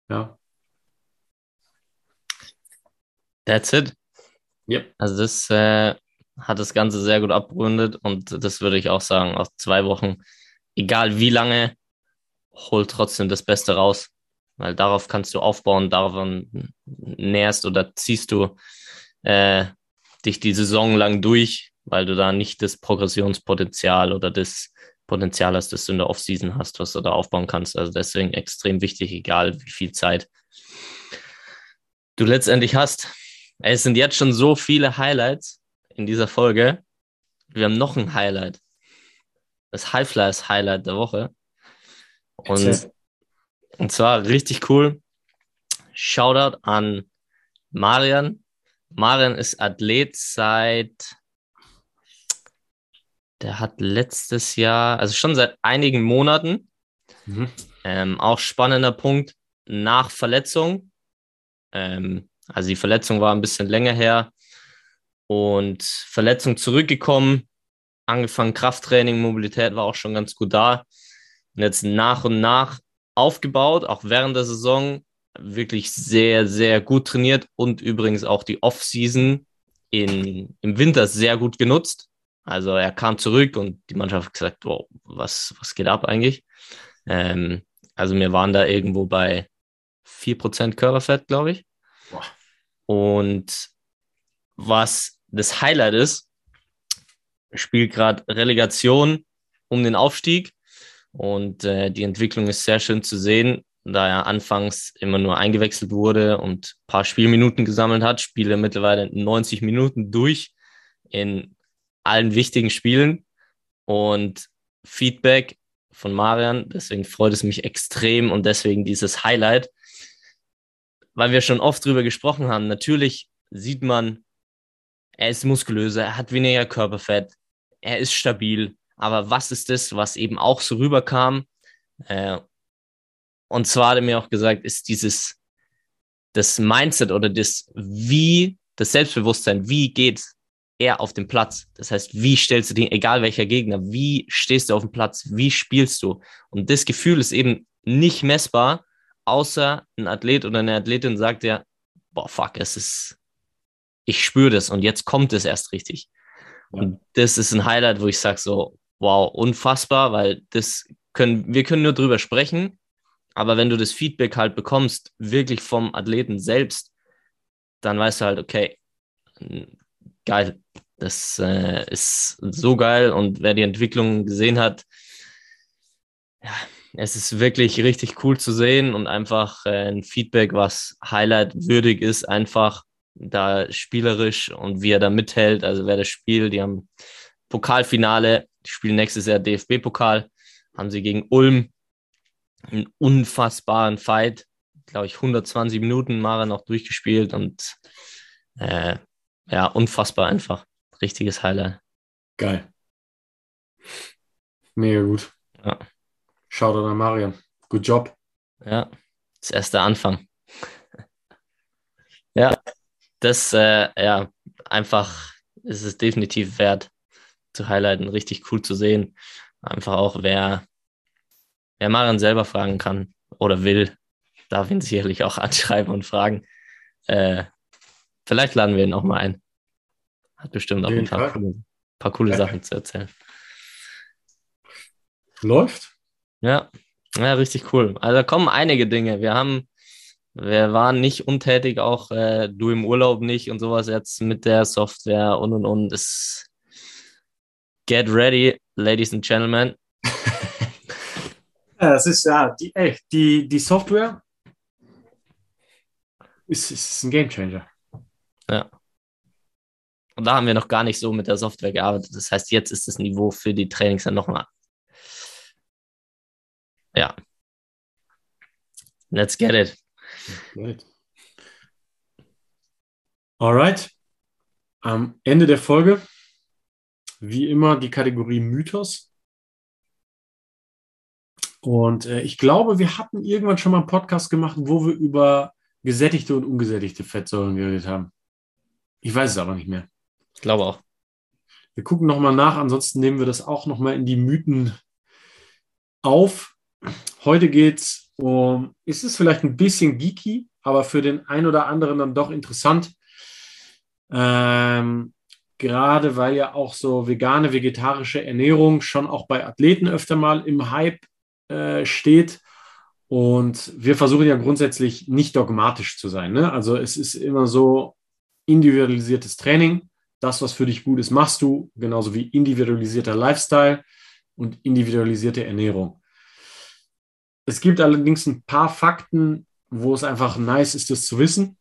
Ja. That's it. Yep. Also das äh, hat das Ganze sehr gut abgerundet und das würde ich auch sagen, aus zwei Wochen, egal wie lange, hol trotzdem das Beste raus weil darauf kannst du aufbauen, darauf nährst oder ziehst du äh, dich die Saison lang durch, weil du da nicht das Progressionspotenzial oder das Potenzial hast, das du in der Offseason hast, was du da aufbauen kannst. Also deswegen extrem wichtig, egal wie viel Zeit du letztendlich hast. Es sind jetzt schon so viele Highlights in dieser Folge. Wir haben noch ein Highlight. Das Highflyers Highlight der Woche. Und und zwar richtig cool. Shoutout an Marian. Marian ist Athlet seit, der hat letztes Jahr, also schon seit einigen Monaten, mhm. ähm, auch spannender Punkt, nach Verletzung. Ähm, also die Verletzung war ein bisschen länger her und Verletzung zurückgekommen, angefangen Krafttraining, Mobilität war auch schon ganz gut da. Und jetzt nach und nach aufgebaut, auch während der Saison wirklich sehr, sehr gut trainiert und übrigens auch die Off-Season im Winter sehr gut genutzt. Also er kam zurück und die Mannschaft hat gesagt, wow, was, was geht ab eigentlich? Ähm, also wir waren da irgendwo bei 4% Körperfett, glaube ich. Boah. Und was das Highlight ist, spielt gerade Relegation um den Aufstieg und äh, die Entwicklung ist sehr schön zu sehen, da er anfangs immer nur eingewechselt wurde und ein paar Spielminuten gesammelt hat, spielt er mittlerweile 90 Minuten durch in allen wichtigen Spielen. Und Feedback von Marian, deswegen freut es mich extrem und deswegen dieses Highlight, weil wir schon oft drüber gesprochen haben. Natürlich sieht man, er ist muskulöser, er hat weniger Körperfett, er ist stabil, aber was ist das, was eben auch so rüberkam? Äh, und zwar hat er mir auch gesagt, ist dieses, das Mindset oder das Wie, das Selbstbewusstsein, wie geht er auf dem Platz? Das heißt, wie stellst du dich, egal welcher Gegner, wie stehst du auf dem Platz, wie spielst du? Und das Gefühl ist eben nicht messbar, außer ein Athlet oder eine Athletin sagt ja, boah, fuck, es ist, ich spüre das und jetzt kommt es erst richtig. Und das ist ein Highlight, wo ich sage so, wow, unfassbar, weil das können, wir können nur drüber sprechen, Aber wenn du das Feedback halt bekommst, wirklich vom Athleten selbst, dann weißt du halt, okay, geil, das äh, ist so geil und wer die Entwicklung gesehen hat, ja, es ist wirklich richtig cool zu sehen und einfach äh, ein Feedback, was Highlight würdig ist, einfach da spielerisch und wie er da mithält. Also wer das Spiel, die haben Pokalfinale, die spielen nächstes Jahr DFB-Pokal, haben sie gegen Ulm einen unfassbaren Fight, glaube ich, 120 Minuten Mara noch durchgespielt und äh, ja, unfassbar einfach. Richtiges Highlight. Geil. Mega gut. Ja. Shoutout an Marian. Good job. Ja, das erste Anfang. ja, das, äh, ja, einfach ist es definitiv wert zu highlighten, richtig cool zu sehen. Einfach auch, wer, wer Marian selber fragen kann oder will, darf ihn sicherlich auch anschreiben und fragen. Äh, vielleicht laden wir ihn auch mal ein. Hat bestimmt auch ein paar coole, paar coole. Sachen zu erzählen. Läuft. Ja, ja, richtig cool. Also da kommen einige Dinge. Wir haben, wir waren nicht untätig, auch äh, du im Urlaub nicht und sowas jetzt mit der Software und und und. Es get ready, ladies and gentlemen. das ist ja die, ey, die, die Software ist, ist ein Game Changer. Ja. Und da haben wir noch gar nicht so mit der Software gearbeitet. Das heißt, jetzt ist das Niveau für die Trainings dann nochmal ja. Let's get it. Right. Alright. Am Ende der Folge, wie immer, die Kategorie Mythos. Und äh, ich glaube, wir hatten irgendwann schon mal einen Podcast gemacht, wo wir über gesättigte und ungesättigte Fettsäuren geredet haben. Ich weiß es aber nicht mehr. Ich glaube auch. Wir gucken nochmal nach, ansonsten nehmen wir das auch nochmal in die Mythen auf. Heute geht es um, ist es vielleicht ein bisschen geeky, aber für den einen oder anderen dann doch interessant. Ähm, gerade weil ja auch so vegane, vegetarische Ernährung schon auch bei Athleten öfter mal im Hype äh, steht. Und wir versuchen ja grundsätzlich nicht dogmatisch zu sein. Ne? Also es ist immer so individualisiertes Training. Das, was für dich gut ist, machst du, genauso wie individualisierter Lifestyle und individualisierte Ernährung. Es gibt allerdings ein paar Fakten, wo es einfach nice ist, das zu wissen.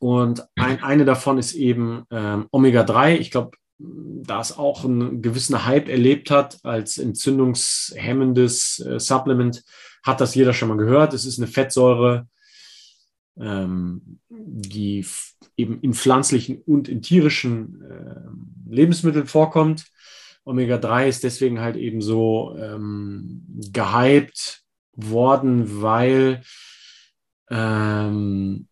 Und ein, eine davon ist eben ähm, Omega-3. Ich glaube, da es auch einen gewissen Hype erlebt hat als entzündungshemmendes äh, Supplement, hat das jeder schon mal gehört. Es ist eine Fettsäure, ähm, die eben in pflanzlichen und in tierischen äh, Lebensmitteln vorkommt. Omega-3 ist deswegen halt eben so ähm, gehypt worden, weil ähm,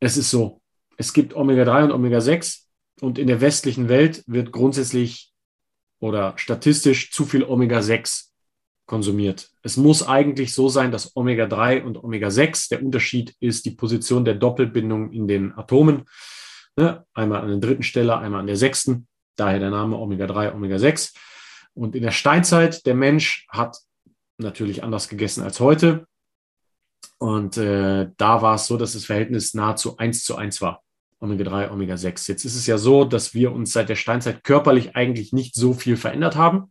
es ist so, es gibt Omega-3 und Omega-6 und in der westlichen Welt wird grundsätzlich oder statistisch zu viel Omega-6 konsumiert. Es muss eigentlich so sein, dass Omega-3 und Omega-6, der Unterschied ist die Position der Doppelbindung in den Atomen. Ne? Einmal an der dritten Stelle, einmal an der sechsten. Daher der Name Omega-3, Omega-6. Und in der Steinzeit, der Mensch hat natürlich anders gegessen als heute. Und äh, da war es so, dass das Verhältnis nahezu 1 zu 1 war. Omega-3, Omega-6. Jetzt ist es ja so, dass wir uns seit der Steinzeit körperlich eigentlich nicht so viel verändert haben.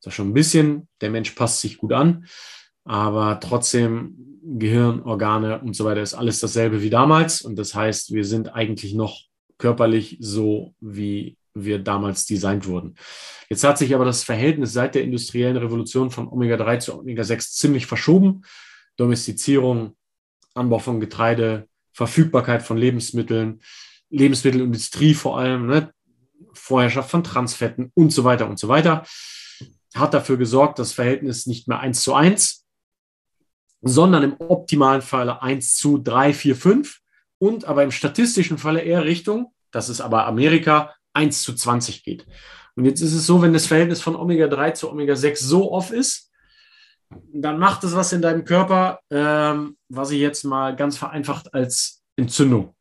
Das ist schon ein bisschen, der Mensch passt sich gut an, aber trotzdem Gehirn, Organe und so weiter ist alles dasselbe wie damals. Und das heißt, wir sind eigentlich noch körperlich so wie wir damals designt wurden. Jetzt hat sich aber das Verhältnis seit der industriellen Revolution von Omega-3 zu Omega-6 ziemlich verschoben. Domestizierung, Anbau von Getreide, Verfügbarkeit von Lebensmitteln, Lebensmittelindustrie vor allem, ne? Vorherrschaft von Transfetten und so weiter und so weiter, hat dafür gesorgt, das Verhältnis nicht mehr 1 zu 1, sondern im optimalen Falle 1 zu 3, 4, 5 und aber im statistischen Falle eher Richtung, das ist aber Amerika, 1 zu 20 geht. Und jetzt ist es so, wenn das Verhältnis von Omega-3 zu Omega-6 so off ist, dann macht es was in deinem Körper, ähm, was ich jetzt mal ganz vereinfacht als Entzündung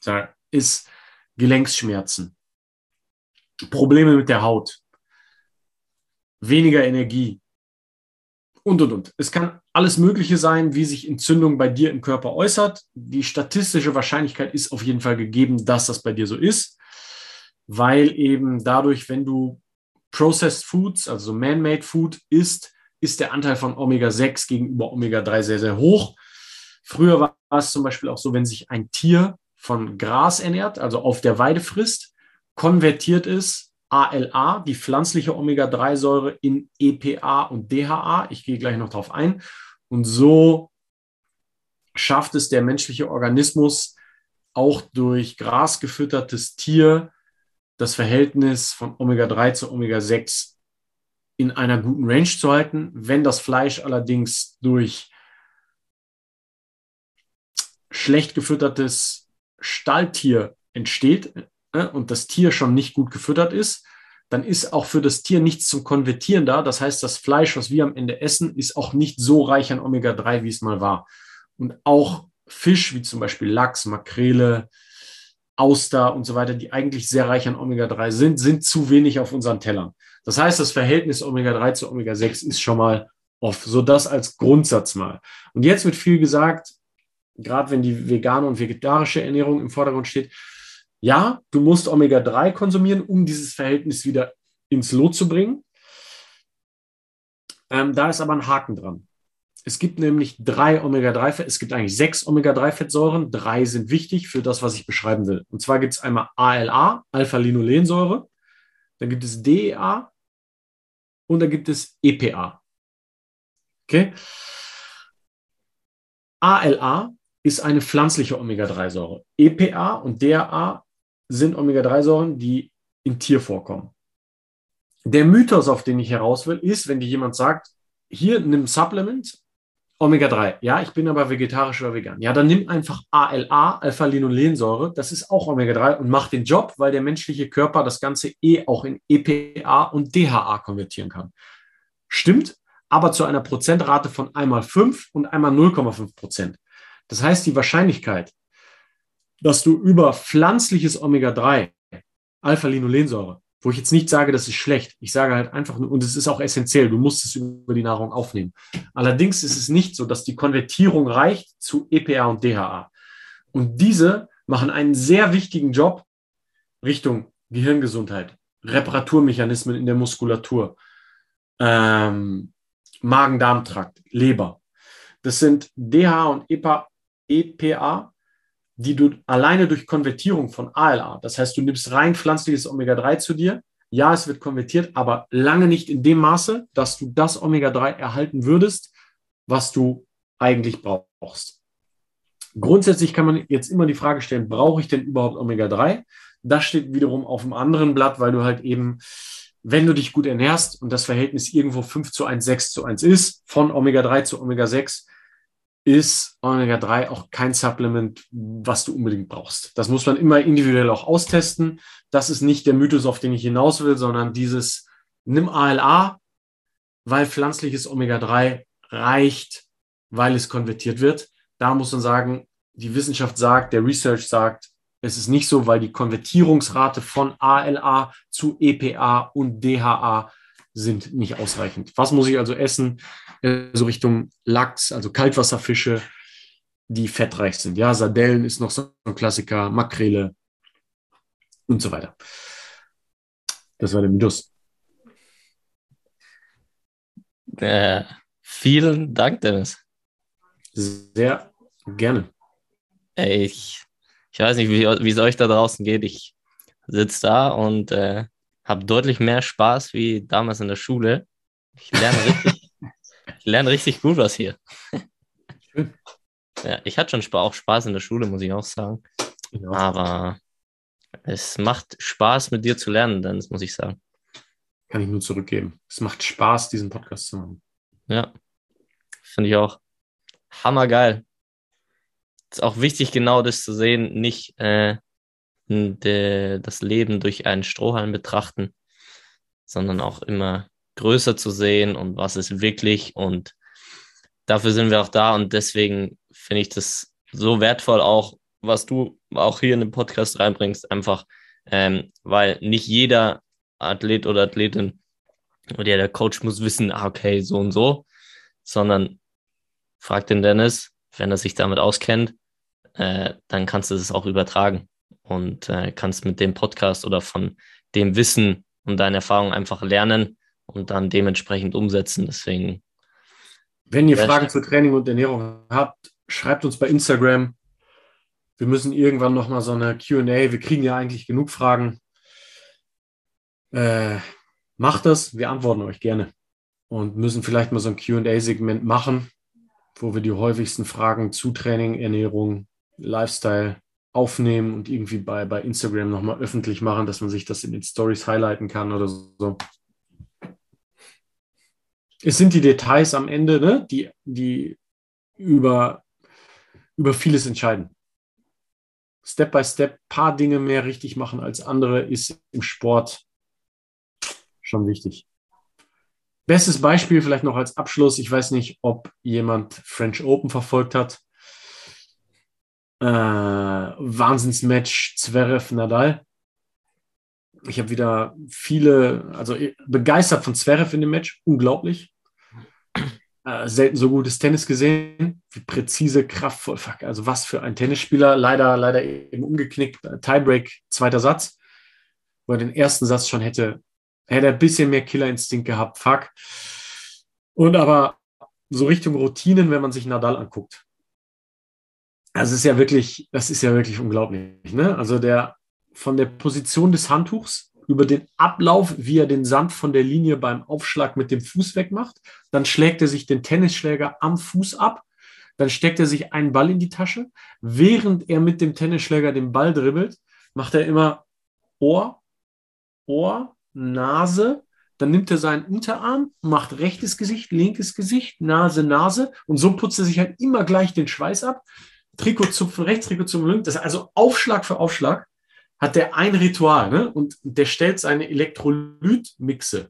sage, ist Gelenksschmerzen, Probleme mit der Haut, weniger Energie, und, und, und. Es kann alles Mögliche sein, wie sich Entzündung bei dir im Körper äußert. Die statistische Wahrscheinlichkeit ist auf jeden Fall gegeben, dass das bei dir so ist, weil eben dadurch, wenn du Processed Foods, also Man-Made Food isst, ist der Anteil von Omega-6 gegenüber Omega-3 sehr, sehr hoch. Früher war es zum Beispiel auch so, wenn sich ein Tier von Gras ernährt, also auf der Weide frisst, konvertiert es ALA, die pflanzliche Omega-3-Säure, in EPA und DHA. Ich gehe gleich noch darauf ein. Und so schafft es der menschliche Organismus auch durch Gras gefüttertes Tier das Verhältnis von Omega-3 zu Omega-6 in einer guten Range zu halten. Wenn das Fleisch allerdings durch schlecht gefüttertes Stalltier entsteht äh, und das Tier schon nicht gut gefüttert ist, dann ist auch für das Tier nichts zum Konvertieren da. Das heißt, das Fleisch, was wir am Ende essen, ist auch nicht so reich an Omega-3, wie es mal war. Und auch Fisch, wie zum Beispiel Lachs, Makrele, Auster und so weiter, die eigentlich sehr reich an Omega-3 sind, sind zu wenig auf unseren Tellern. Das heißt, das Verhältnis Omega-3 zu Omega-6 ist schon mal off. So das als Grundsatz mal. Und jetzt wird viel gesagt, gerade wenn die vegane und vegetarische Ernährung im Vordergrund steht, ja, du musst Omega-3 konsumieren, um dieses Verhältnis wieder ins Lot zu bringen. Ähm, da ist aber ein Haken dran. Es gibt nämlich drei Omega-3, es gibt eigentlich sechs Omega-3-Fettsäuren. Drei sind wichtig für das, was ich beschreiben will. Und zwar gibt es einmal ALA, Alpha-Linolensäure, dann gibt es DEA und dann gibt es EPA. Okay? ALA ist eine pflanzliche Omega-3-Säure. EPA und DHA sind Omega-3-Säuren, die im Tier vorkommen. Der Mythos, auf den ich heraus will, ist, wenn dir jemand sagt, hier nimm Supplement, Omega-3. Ja, ich bin aber vegetarisch oder vegan. Ja, dann nimm einfach ALA, Alpha-Linolensäure. Das ist auch Omega-3 und mach den Job, weil der menschliche Körper das Ganze eh auch in EPA und DHA konvertieren kann. Stimmt, aber zu einer Prozentrate von einmal 5 und einmal 0,5 Prozent. Das heißt, die Wahrscheinlichkeit, dass du über pflanzliches Omega-3, Alpha-Linolensäure, wo ich jetzt nicht sage, das ist schlecht, ich sage halt einfach nur, und es ist auch essentiell, du musst es über die Nahrung aufnehmen. Allerdings ist es nicht so, dass die Konvertierung reicht zu EPA und DHA. Und diese machen einen sehr wichtigen Job Richtung Gehirngesundheit, Reparaturmechanismen in der Muskulatur, ähm, Magen-Darm-Trakt, Leber. Das sind DHA und EPA, EPA die du alleine durch Konvertierung von ALA, das heißt, du nimmst rein pflanzliches Omega-3 zu dir, ja, es wird konvertiert, aber lange nicht in dem Maße, dass du das Omega-3 erhalten würdest, was du eigentlich brauchst. Grundsätzlich kann man jetzt immer die Frage stellen, brauche ich denn überhaupt Omega-3? Das steht wiederum auf einem anderen Blatt, weil du halt eben, wenn du dich gut ernährst und das Verhältnis irgendwo 5 zu 1, 6 zu 1 ist, von Omega-3 zu Omega-6, ist Omega-3 auch kein Supplement, was du unbedingt brauchst. Das muss man immer individuell auch austesten. Das ist nicht der Mythos, auf den ich hinaus will, sondern dieses nimm ALA, weil pflanzliches Omega-3 reicht, weil es konvertiert wird. Da muss man sagen, die Wissenschaft sagt, der Research sagt, es ist nicht so, weil die Konvertierungsrate von ALA zu EPA und DHA sind nicht ausreichend. Was muss ich also essen? So Richtung Lachs, also Kaltwasserfische, die fettreich sind. Ja, Sardellen ist noch so ein Klassiker, Makrele und so weiter. Das war der Mythos. Äh, vielen Dank, Dennis. Sehr gerne. Ich, ich weiß nicht, wie, wie es euch da draußen geht. Ich sitze da und äh, habe deutlich mehr Spaß wie damals in der Schule. Ich lerne richtig, ich lerne richtig gut was hier. Schön. Ja, ich hatte schon auch Spaß in der Schule, muss ich auch sagen. Ja. Aber es macht Spaß, mit dir zu lernen, dann muss ich sagen. Kann ich nur zurückgeben. Es macht Spaß, diesen Podcast zu machen. Ja, finde ich auch. Hammergeil. Ist auch wichtig, genau das zu sehen, nicht äh, de, das Leben durch einen Strohhalm betrachten, sondern auch immer größer zu sehen und was ist wirklich. Und dafür sind wir auch da. Und deswegen finde ich das so wertvoll, auch was du auch hier in den Podcast reinbringst, einfach, ähm, weil nicht jeder Athlet oder Athletin oder der Coach muss wissen, ah, okay, so und so, sondern frag den Dennis, wenn er sich damit auskennt, äh, dann kannst du es auch übertragen und äh, kannst mit dem Podcast oder von dem Wissen und deinen Erfahrungen einfach lernen und dann dementsprechend umsetzen. Deswegen. Wenn ihr Fragen zu Training und Ernährung habt, schreibt uns bei Instagram. Wir müssen irgendwann nochmal so eine QA. Wir kriegen ja eigentlich genug Fragen. Äh, macht das, wir antworten euch gerne. Und müssen vielleicht mal so ein QA-Segment machen, wo wir die häufigsten Fragen zu Training, Ernährung, Lifestyle aufnehmen und irgendwie bei, bei Instagram nochmal öffentlich machen, dass man sich das in den Stories highlighten kann oder so. Es sind die Details am Ende, ne, die, die über, über vieles entscheiden. Step by Step paar Dinge mehr richtig machen als andere ist im Sport schon wichtig. Bestes Beispiel vielleicht noch als Abschluss. Ich weiß nicht, ob jemand French Open verfolgt hat. Äh, Wahnsinnsmatch Zverev Nadal. Ich habe wieder viele, also begeistert von Zverev in dem Match. Unglaublich. Äh, selten so gutes Tennis gesehen. Wie präzise, kraftvoll. Fuck, also was für ein Tennisspieler. Leider, leider eben umgeknickt. Tiebreak, zweiter Satz. Wo er den ersten Satz schon hätte, hätte er ein bisschen mehr Killerinstinkt gehabt. Fuck. Und aber so Richtung Routinen, wenn man sich Nadal anguckt. Also ist ja wirklich, das ist ja wirklich unglaublich. Ne? Also der von der Position des Handtuchs über den Ablauf, wie er den Sand von der Linie beim Aufschlag mit dem Fuß wegmacht. Dann schlägt er sich den Tennisschläger am Fuß ab. Dann steckt er sich einen Ball in die Tasche. Während er mit dem Tennisschläger den Ball dribbelt, macht er immer Ohr, Ohr, Nase. Dann nimmt er seinen Unterarm, macht rechtes Gesicht, linkes Gesicht, Nase, Nase. Und so putzt er sich halt immer gleich den Schweiß ab. Trikotzupfen rechts, Trikotzupfen links. Das also Aufschlag für Aufschlag hat der ein Ritual ne? und der stellt seine Elektrolytmixe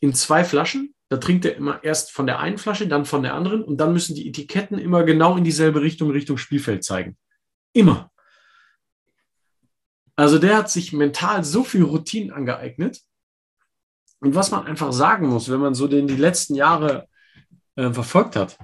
in zwei Flaschen. Da trinkt er immer erst von der einen Flasche, dann von der anderen und dann müssen die Etiketten immer genau in dieselbe Richtung, Richtung Spielfeld zeigen. Immer. Also der hat sich mental so viel Routinen angeeignet. Und was man einfach sagen muss, wenn man so den die letzten Jahre äh, verfolgt hat,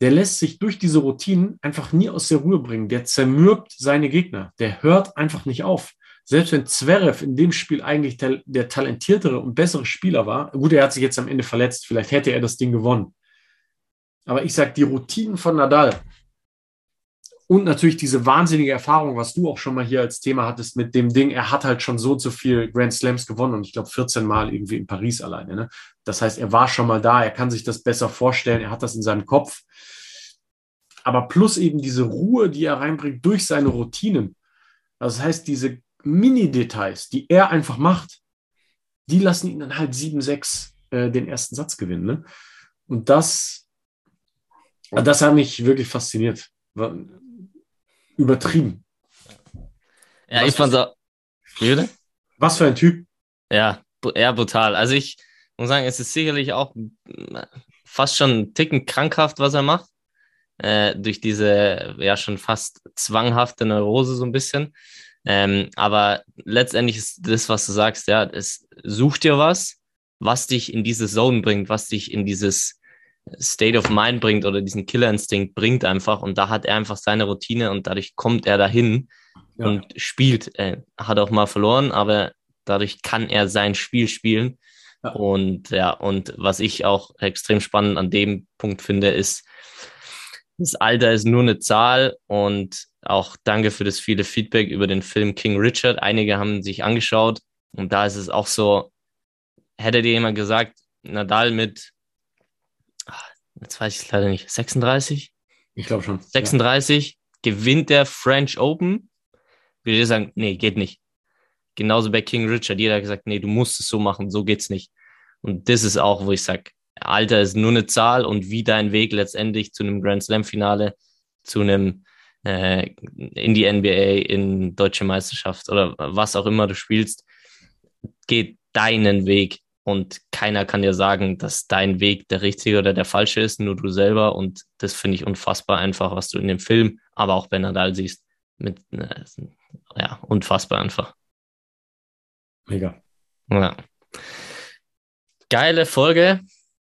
der lässt sich durch diese Routinen einfach nie aus der Ruhe bringen. Der zermürbt seine Gegner. Der hört einfach nicht auf. Selbst wenn Zverev in dem Spiel eigentlich der, der talentiertere und bessere Spieler war, gut, er hat sich jetzt am Ende verletzt, vielleicht hätte er das Ding gewonnen. Aber ich sage, die Routinen von Nadal und natürlich diese wahnsinnige Erfahrung, was du auch schon mal hier als Thema hattest mit dem Ding, er hat halt schon so und so viel Grand Slams gewonnen und ich glaube 14 Mal irgendwie in Paris alleine. Ne? Das heißt, er war schon mal da, er kann sich das besser vorstellen, er hat das in seinem Kopf. Aber plus eben diese Ruhe, die er reinbringt durch seine Routinen. Das heißt, diese Mini-Details, die er einfach macht, die lassen ihn dann halt 7-6 äh, den ersten Satz gewinnen. Ne? Und das, das hat mich wirklich fasziniert übertrieben. Ja, was ich fand so. Wie Was für ein Typ. Ja, eher brutal. Also ich muss sagen, es ist sicherlich auch fast schon ein Ticken krankhaft, was er macht. Äh, durch diese ja schon fast zwanghafte Neurose so ein bisschen. Ähm, aber letztendlich ist das, was du sagst, ja, es sucht dir was, was dich in diese Zone bringt, was dich in dieses State of Mind bringt oder diesen Killerinstinkt bringt einfach. Und da hat er einfach seine Routine und dadurch kommt er dahin ja. und spielt. Er hat auch mal verloren, aber dadurch kann er sein Spiel spielen. Ja. Und ja, und was ich auch extrem spannend an dem Punkt finde, ist, das Alter ist nur eine Zahl und auch danke für das viele Feedback über den Film King Richard. Einige haben sich angeschaut und da ist es auch so, hätte dir jemand gesagt, Nadal mit jetzt weiß ich es leider nicht, 36? Ich glaube schon. 36 ja. gewinnt der French Open. Würde ich sagen, nee, geht nicht. Genauso bei King Richard. Jeder hat gesagt, nee, du musst es so machen, so geht's nicht. Und das ist auch, wo ich sage, Alter ist nur eine Zahl und wie dein Weg letztendlich zu einem Grand Slam Finale, zu einem äh, in die NBA, in deutsche Meisterschaft oder was auch immer du spielst, geht deinen Weg und keiner kann dir sagen, dass dein Weg der richtige oder der falsche ist, nur du selber. Und das finde ich unfassbar einfach, was du in dem Film, aber auch bei Nadal siehst. Mit, äh, ja, unfassbar einfach. Mega. Ja. Geile Folge.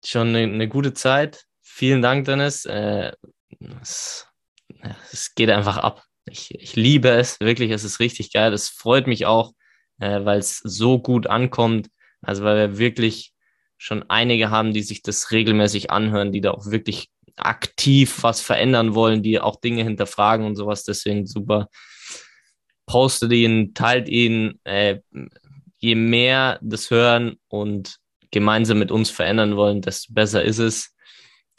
schon eine, eine gute Zeit. Vielen Dank, Dennis. Äh, es, es, geht einfach ab. Ich, ich liebe es, wirklich. Es ist richtig geil. Es freut mich auch, äh, weil es so gut ankommt. Also, weil wir wirklich schon einige haben, die sich das regelmäßig anhören, die da auch wirklich aktiv was verändern wollen, die auch Dinge hinterfragen und sowas. Deswegen super. Postet ihn, teilt ihn. Äh, je mehr das hören und gemeinsam mit uns verändern wollen, desto besser ist es.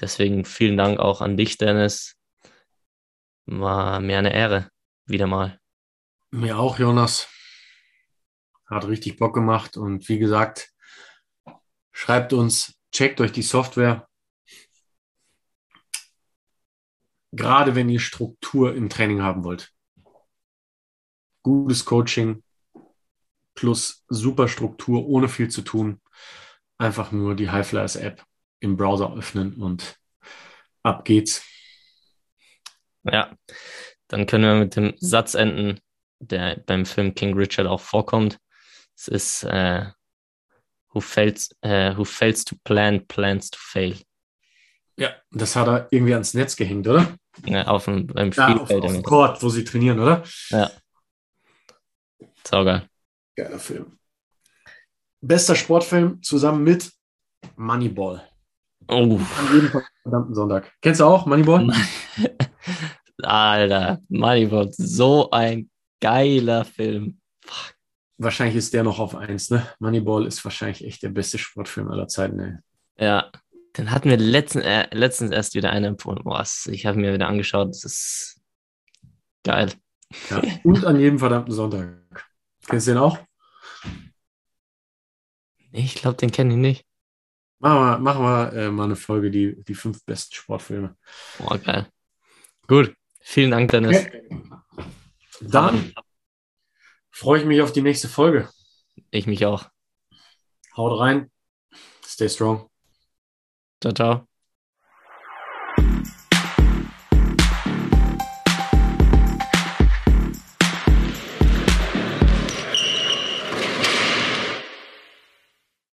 Deswegen vielen Dank auch an dich, Dennis. War mir eine Ehre. Wieder mal. Mir auch, Jonas. Hat richtig Bock gemacht. Und wie gesagt, schreibt uns, checkt euch die Software. Gerade wenn ihr Struktur im Training haben wollt. Gutes Coaching plus super Struktur, ohne viel zu tun. Einfach nur die Highflyers App im Browser öffnen und ab geht's. Ja, dann können wir mit dem Satz enden, der beim Film King Richard auch vorkommt. Es ist äh, who, fails, äh, who fails to plan, plans to fail. Ja, das hat er irgendwie ans Netz gehängt, oder? Ja, auf dem, beim Spielfeld. Ja, auf, auf dem Court, wo sie trainieren, oder? Ja. Saugeil. Geiler Film. Bester Sportfilm zusammen mit Moneyball. Oh. An jedem verdammten Sonntag. Kennst du auch Moneyball? Alter, Moneyball, so ein geiler Film. Fuck. Wahrscheinlich ist der noch auf eins, ne? Moneyball ist wahrscheinlich echt der beste Sportfilm aller Zeiten, ey. Ja, den hatten wir letzten, äh, letztens erst wieder einen empfohlen. Boah, ich habe mir wieder angeschaut, das ist geil. Ja, und an jedem verdammten Sonntag. Kennst du den auch? Ich glaube, den kenne ich nicht. Machen wir, machen wir äh, mal eine Folge, die, die fünf besten Sportfilme. Boah, geil. Gut. Vielen Dank, Dennis. Okay. Dann freue ich mich auf die nächste Folge. Ich mich auch. Haut rein. Stay strong. Ciao, ciao.